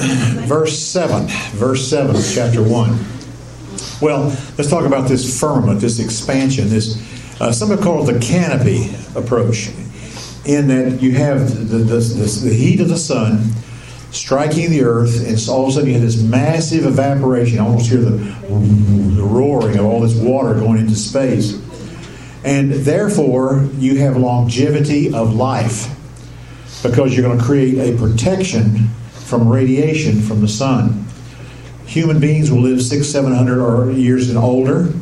verse 7. Verse 7 of chapter 1. Well, let's talk about this firmament, this expansion, this, uh, some have called it the canopy approach, in that you have the, the, the, the heat of the sun striking the earth, and all of a sudden you have this massive evaporation. You almost hear the, the roaring of all this water going into space. And therefore, you have longevity of life because you're going to create a protection from radiation from the sun. Human beings will live six, seven hundred or years and older.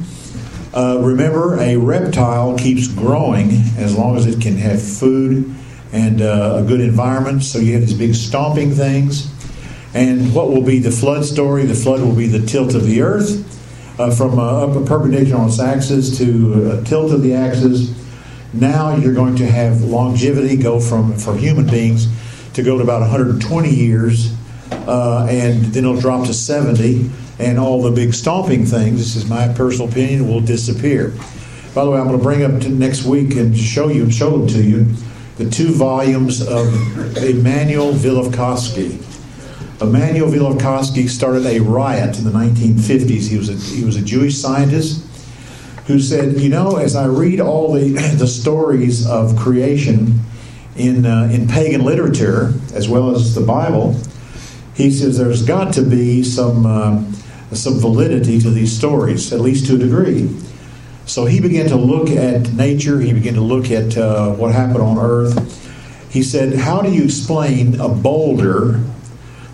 Uh, remember, a reptile keeps growing as long as it can have food and uh, a good environment. So you have these big stomping things. And what will be the flood story? The flood will be the tilt of the earth uh, from uh, up a perpendicular on its axis to a tilt of the axis. Now you're going to have longevity go from for human beings to go to about 120 years, uh, and then it'll drop to 70, and all the big stomping things. This is my personal opinion will disappear. By the way, I'm going to bring up to next week and show you show them to you the two volumes of Immanuel Velikovsky. Immanuel Velikovsky started a riot in the 1950s. He was a, he was a Jewish scientist who said, you know, as I read all the, the stories of creation in, uh, in pagan literature, as well as the Bible, he says there's got to be some, uh, some validity to these stories, at least to a degree. So he began to look at nature, he began to look at uh, what happened on earth. He said, How do you explain a boulder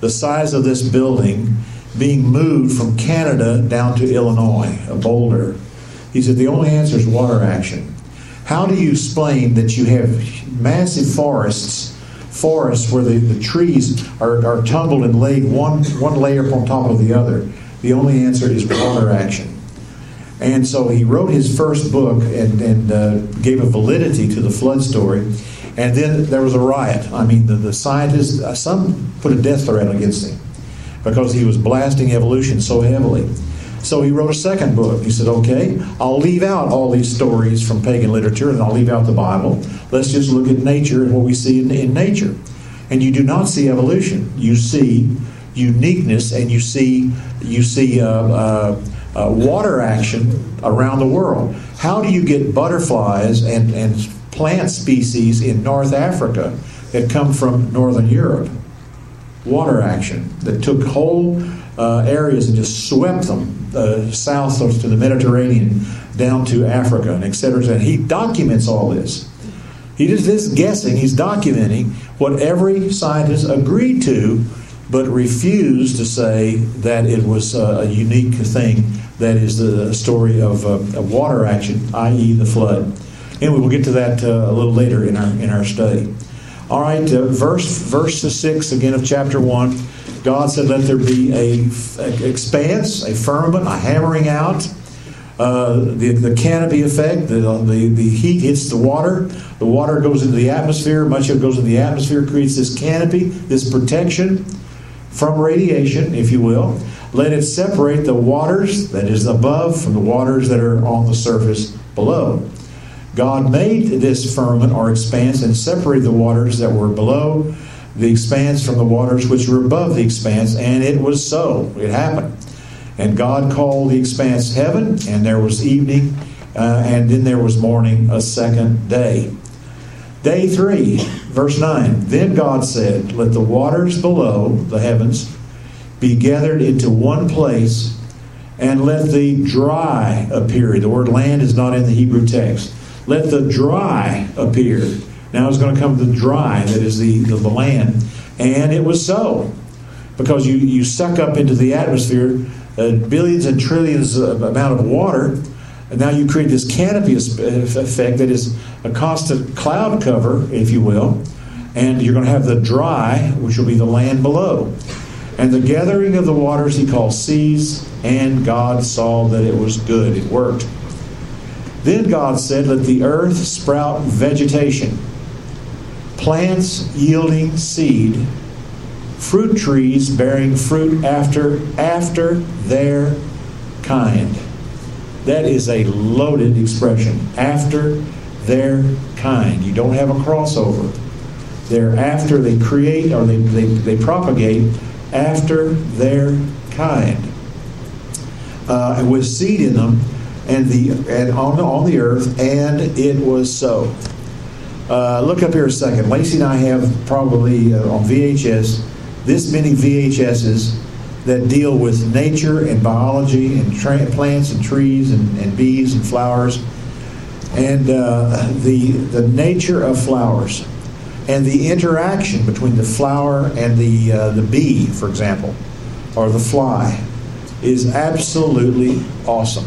the size of this building being moved from Canada down to Illinois? A boulder. He said, The only answer is water action. How do you explain that you have massive forests, forests where the, the trees are, are tumbled and laid one, one layer on top of the other? The only answer is water action. And so he wrote his first book and, and uh, gave a validity to the flood story. And then there was a riot. I mean, the, the scientists, uh, some put a death threat against him because he was blasting evolution so heavily. So he wrote a second book. He said, okay, I'll leave out all these stories from pagan literature and I'll leave out the Bible. Let's just look at nature and what we see in, in nature. And you do not see evolution. You see uniqueness and you see, you see uh, uh, uh, water action around the world. How do you get butterflies and, and plant species in North Africa that come from Northern Europe? Water action that took whole uh, areas and just swept them uh, south to the Mediterranean down to Africa and etc. And he documents all this. He just is guessing, he's documenting what every scientist agreed to, but refused to say that it was a unique thing that is the story of, uh, of water action, i.e., the flood. Anyway, we'll get to that uh, a little later in our in our study. All right, uh, verse verse six again of chapter one. God said, "Let there be a, a expanse, a firmament, a hammering out." Uh, the, the canopy effect, the, the, the heat hits the water, the water goes into the atmosphere, much of it goes into the atmosphere, creates this canopy, this protection from radiation, if you will. Let it separate the waters that is above from the waters that are on the surface below. God made this firmament or expanse and separated the waters that were below the expanse from the waters which were above the expanse, and it was so. It happened. And God called the expanse heaven, and there was evening, uh, and then there was morning, a second day. Day three, verse 9. Then God said, Let the waters below the heavens be gathered into one place, and let the dry appear. The word land is not in the Hebrew text. Let the dry appear. Now it's going to come the dry, that is the, the, the land. And it was so. Because you, you suck up into the atmosphere uh, billions and trillions of amount of water, and now you create this canopy effect that is a constant cloud cover, if you will, and you're going to have the dry, which will be the land below. And the gathering of the waters he called seas, and God saw that it was good. It worked. Then God said, Let the earth sprout vegetation, plants yielding seed, fruit trees bearing fruit after after their kind. That is a loaded expression. After their kind. You don't have a crossover. They're after they create or they, they, they propagate after their kind, uh, with seed in them, and the and on on the earth, and it was so. Uh, look up here a second. Lacey and I have probably uh, on VHS this many VHSs that deal with nature and biology and tra- plants and trees and, and, bees and flowers and uh, the the nature of flowers and the interaction between the flower and the uh, the bee, for example, or the fly, is absolutely awesome.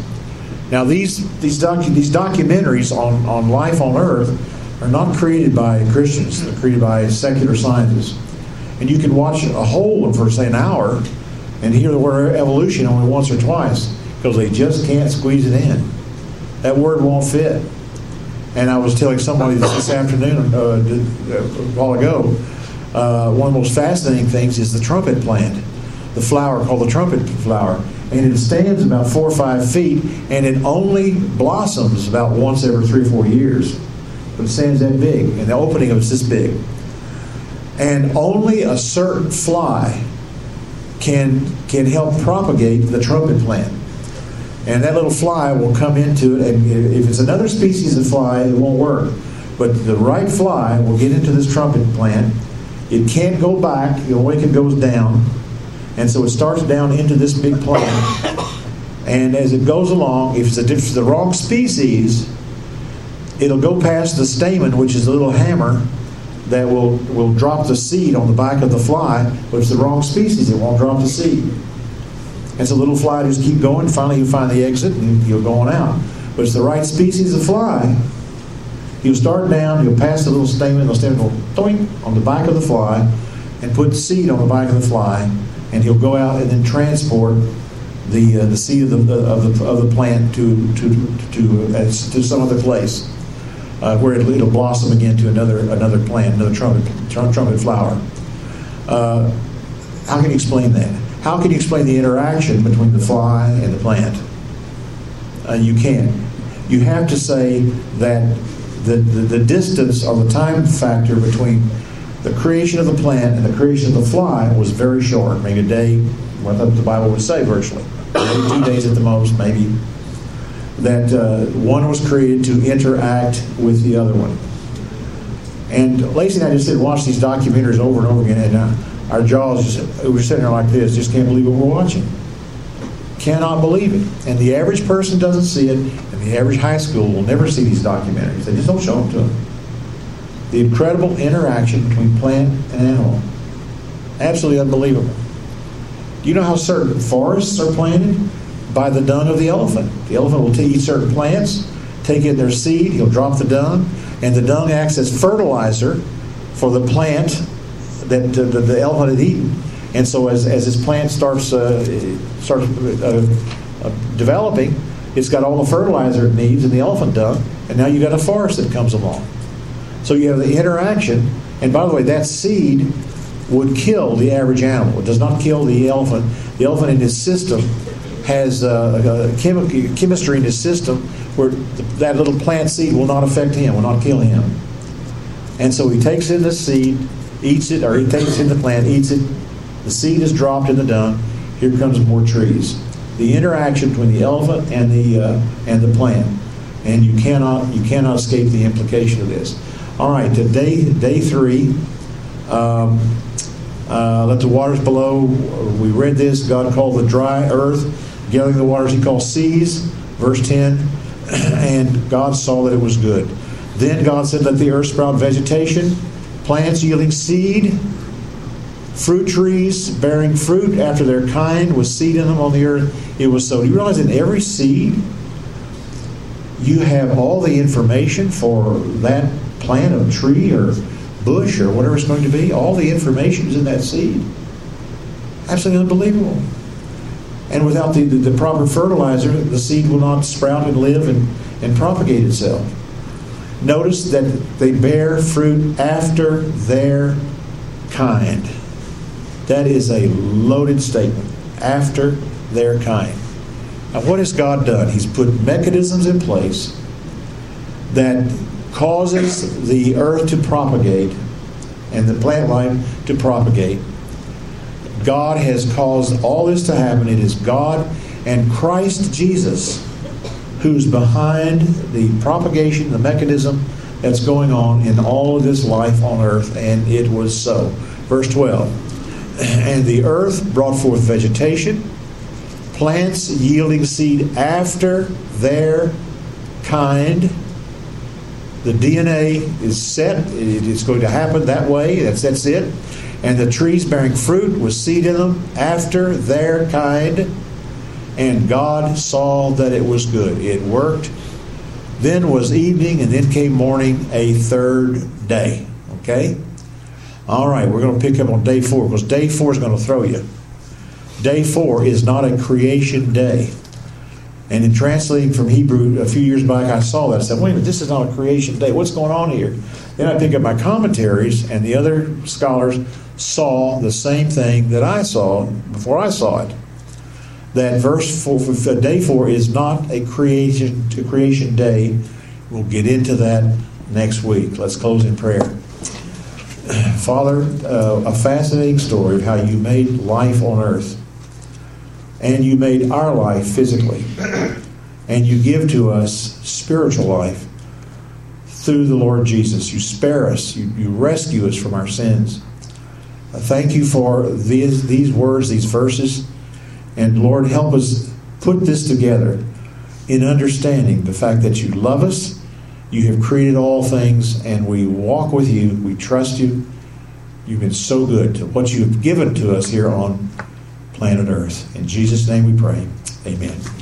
Now these these docu- these documentaries on on life on Earth are not created by Christians; they're created by secular scientists, and you can watch a whole of for say an hour and hear the word evolution only once or twice because they just can't squeeze it in. That word won't fit. And I was telling somebody this, this afternoon, uh, a while ago, uh, one of the most fascinating things is the trumpet plant, the flower called the trumpet flower. And it stands about four or five feet, and it only blossoms about once every three or four years. But sand's that big, and the opening of it's this big. And only a certain fly can can help propagate the trumpet plant. And that little fly will come into it, and if it's another species of fly, it won't work. But the right fly will get into this trumpet plant. It can't go back, the only way it goes down. And so it starts down into this big plant. And as it goes along, if it's, a, if it's the wrong species, it'll go past the stamen, which is a little hammer, that will, will drop the seed on the back of the fly, but it's the wrong species, it won't drop the seed. And so little fly just keep going, finally you find the exit and you're going out. But it's the right species of fly. He'll start down, he'll pass the little stamen, the stamen will doink on the back of the fly and put seed on the back of the fly, and he'll go out and then transport the, uh, the seed of the, of the, of the plant to, to, to, uh, to some other place uh, where it, will blossom again to another another plant, another trumpet, trumpet flower. Uh, how can you explain that? How can you explain the interaction between the fly and the plant? Uh, you can't. You have to say that the, the, the distance or the time factor between the creation of the plant and the creation of the fly was very short, maybe a day, what the Bible would say virtually. Maybe two days at the most, maybe that uh, one was created to interact with the other one. And Lacey and I just did watch these documentaries over and over again, and uh, our jaws just, we were sitting there like this, just can't believe what we're watching. Cannot believe it. And the average person doesn't see it, and the average high school will never see these documentaries. They just don't show them to them. The incredible interaction between plant and animal. Absolutely unbelievable. Do you know how certain forests are planted? By the dung of the elephant. The elephant will eat certain plants, take in their seed, he'll drop the dung, and the dung acts as fertilizer for the plant that uh, the, the, elephant had eaten. And so as, as this plant starts, uh, starts uh, uh, developing, it's got all the fertilizer it needs in the elephant dung, and now you've got a forest that comes along. So you have the interaction, and by the way, that seed would kill the average animal. It does not kill the elephant. The elephant in his system has uh, a chemi- chemistry in his system where that little plant seed will not affect him, will not kill him. And so he takes in the seed, eats it, or he takes in the plant, eats it. The seed is dropped in the dung. Here comes more trees. The interaction between the elephant and the uh, and the plant, and you cannot you cannot escape the implication of this. All right, day day three. Um, uh, let the waters below. We read this. God called the dry earth gathering the waters he called seas, verse 10, and God saw that it was good. Then God said, Let the earth sprout vegetation, plants yielding seed, fruit trees bearing fruit after their kind, with seed in them on the earth. It was so. Do you realize in every seed, you have all the information for that plant or tree or bush or whatever it's going to be? All the information is in that seed. Absolutely unbelievable. And without the, the, the, proper fertilizer, the seed will not sprout and live and, and propagate itself. Notice that they bear fruit after their kind. That is a loaded statement. After their kind. Now, what has God done? He's put mechanisms in place that causes the earth to propagate and the plant life to propagate God has caused all this to happen. It is God and Christ Jesus who's behind the propagation, the mechanism that's going on in all of this life on earth, and it was so. Verse 12 And the earth brought forth vegetation, plants yielding seed after their kind. The DNA is set, it's going to happen that way, that's, that's it. And the trees bearing fruit with seed in them after their kind. And God saw that it was good. It worked then was evening, and then came morning, a third day. Okay? All right, we're going to pick up on day four because day four is going to throw you. Day four is not a creation day. And in translating from Hebrew a few years back, I saw that. I said, wait a minute, this is not a creation day. What's going on here? Then I pick up my commentaries, and the other scholars saw the same thing that I saw before I saw it that verse four, day four is not a creation creation day. We'll get into that next week. Let's close in prayer. Father, uh, a fascinating story of how you made life on earth, and you made our life physically, and you give to us spiritual life through the Lord Jesus. You spare us, you, you rescue us from our sins. Thank you for these, these words, these verses and Lord, help us put this together in understanding the fact that you love us, you have created all things, and we walk with you, we trust you. You've been so good to what you have given to us here on planet Earth. In Jesus' name we pray. Amen.